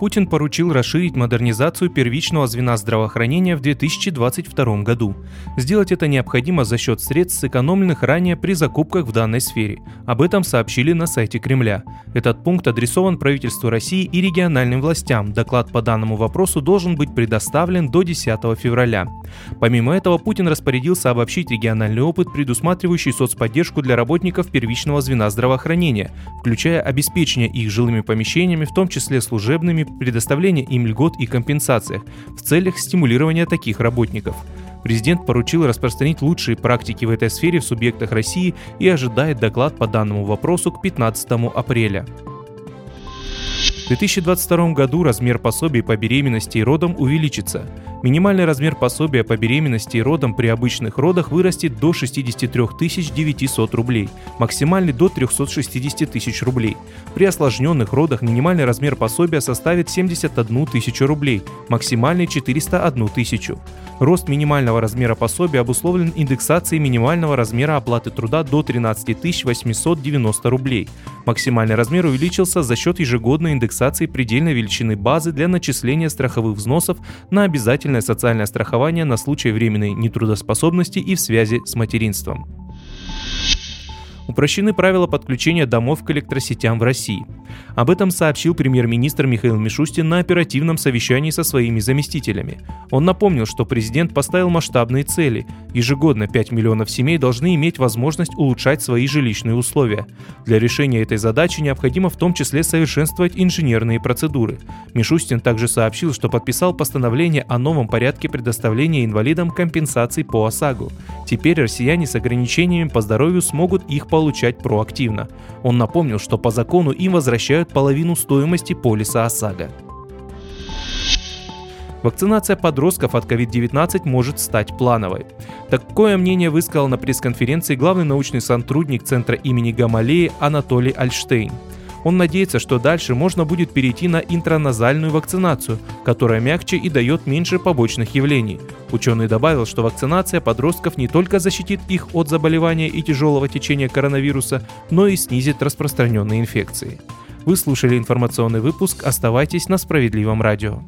Путин поручил расширить модернизацию первичного звена здравоохранения в 2022 году. Сделать это необходимо за счет средств, сэкономленных ранее при закупках в данной сфере. Об этом сообщили на сайте Кремля. Этот пункт адресован правительству России и региональным властям. Доклад по данному вопросу должен быть предоставлен до 10 февраля. Помимо этого, Путин распорядился обобщить региональный опыт, предусматривающий соцподдержку для работников первичного звена здравоохранения, включая обеспечение их жилыми помещениями, в том числе служебными, предоставление им льгот и компенсациях в целях стимулирования таких работников. Президент поручил распространить лучшие практики в этой сфере в субъектах России и ожидает доклад по данному вопросу к 15 апреля. В 2022 году размер пособий по беременности и родам увеличится. Минимальный размер пособия по беременности и родам при обычных родах вырастет до 63 900 рублей, максимальный до 360 тысяч рублей. При осложненных родах минимальный размер пособия составит 71 тысячу рублей, максимальный 401 тысячу. Рост минимального размера пособия обусловлен индексацией минимального размера оплаты труда до 13 890 рублей. Максимальный размер увеличился за счет ежегодной индексации предельной величины базы для начисления страховых взносов на обязательное социальное страхование на случай временной нетрудоспособности и в связи с материнством. Упрощены правила подключения домов к электросетям в России. Об этом сообщил премьер-министр Михаил Мишустин на оперативном совещании со своими заместителями. Он напомнил, что президент поставил масштабные цели. Ежегодно 5 миллионов семей должны иметь возможность улучшать свои жилищные условия. Для решения этой задачи необходимо в том числе совершенствовать инженерные процедуры. Мишустин также сообщил, что подписал постановление о новом порядке предоставления инвалидам компенсаций по ОСАГО. Теперь россияне с ограничениями по здоровью смогут их получать проактивно. Он напомнил, что по закону им возвращают половину стоимости полиса ОСАГО. Вакцинация подростков от COVID-19 может стать плановой. Такое мнение высказал на пресс-конференции главный научный сотрудник Центра имени Гамалеи Анатолий Альштейн. Он надеется, что дальше можно будет перейти на интраназальную вакцинацию, которая мягче и дает меньше побочных явлений. Ученый добавил, что вакцинация подростков не только защитит их от заболевания и тяжелого течения коронавируса, но и снизит распространенные инфекции. Вы слушали информационный выпуск. Оставайтесь на справедливом радио.